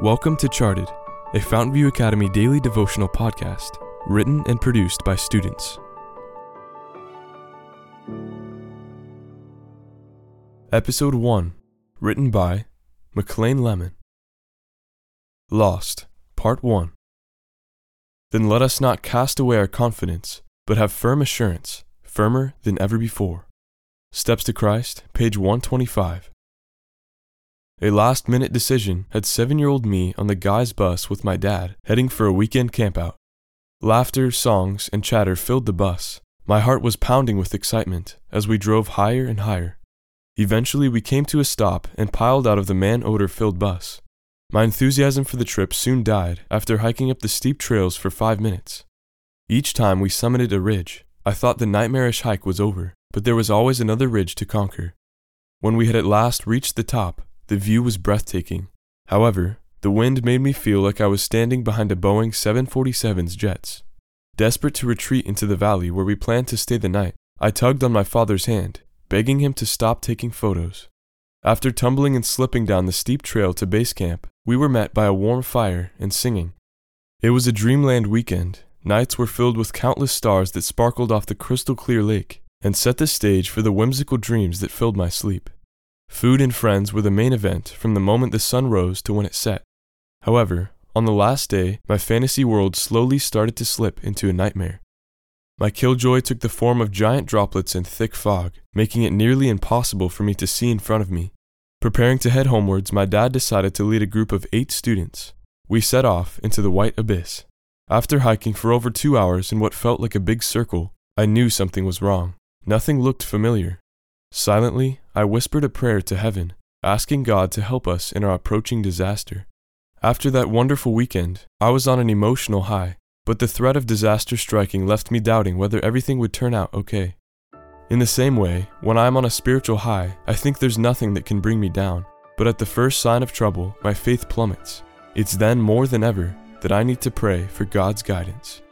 Welcome to Charted, a Fountainview Academy daily devotional podcast, written and produced by students. Episode 1, written by McLean Lemon. Lost, Part 1. Then let us not cast away our confidence, but have firm assurance, firmer than ever before. Steps to Christ, page 125. A last minute decision had seven year old me on the guy's bus with my dad, heading for a weekend campout. Laughter, songs, and chatter filled the bus. My heart was pounding with excitement as we drove higher and higher. Eventually, we came to a stop and piled out of the man odor filled bus. My enthusiasm for the trip soon died after hiking up the steep trails for five minutes. Each time we summited a ridge, I thought the nightmarish hike was over, but there was always another ridge to conquer. When we had at last reached the top, the view was breathtaking. However, the wind made me feel like I was standing behind a Boeing 747's jets. Desperate to retreat into the valley where we planned to stay the night, I tugged on my father's hand, begging him to stop taking photos. After tumbling and slipping down the steep trail to base camp, we were met by a warm fire and singing. It was a dreamland weekend. Nights were filled with countless stars that sparkled off the crystal clear lake and set the stage for the whimsical dreams that filled my sleep. Food and friends were the main event from the moment the sun rose to when it set. However, on the last day, my fantasy world slowly started to slip into a nightmare. My killjoy took the form of giant droplets and thick fog, making it nearly impossible for me to see in front of me. Preparing to head homewards, my dad decided to lead a group of eight students. We set off into the white abyss. After hiking for over two hours in what felt like a big circle, I knew something was wrong. Nothing looked familiar. Silently, I whispered a prayer to heaven, asking God to help us in our approaching disaster. After that wonderful weekend, I was on an emotional high, but the threat of disaster striking left me doubting whether everything would turn out okay. In the same way, when I am on a spiritual high, I think there's nothing that can bring me down, but at the first sign of trouble, my faith plummets. It's then more than ever that I need to pray for God's guidance.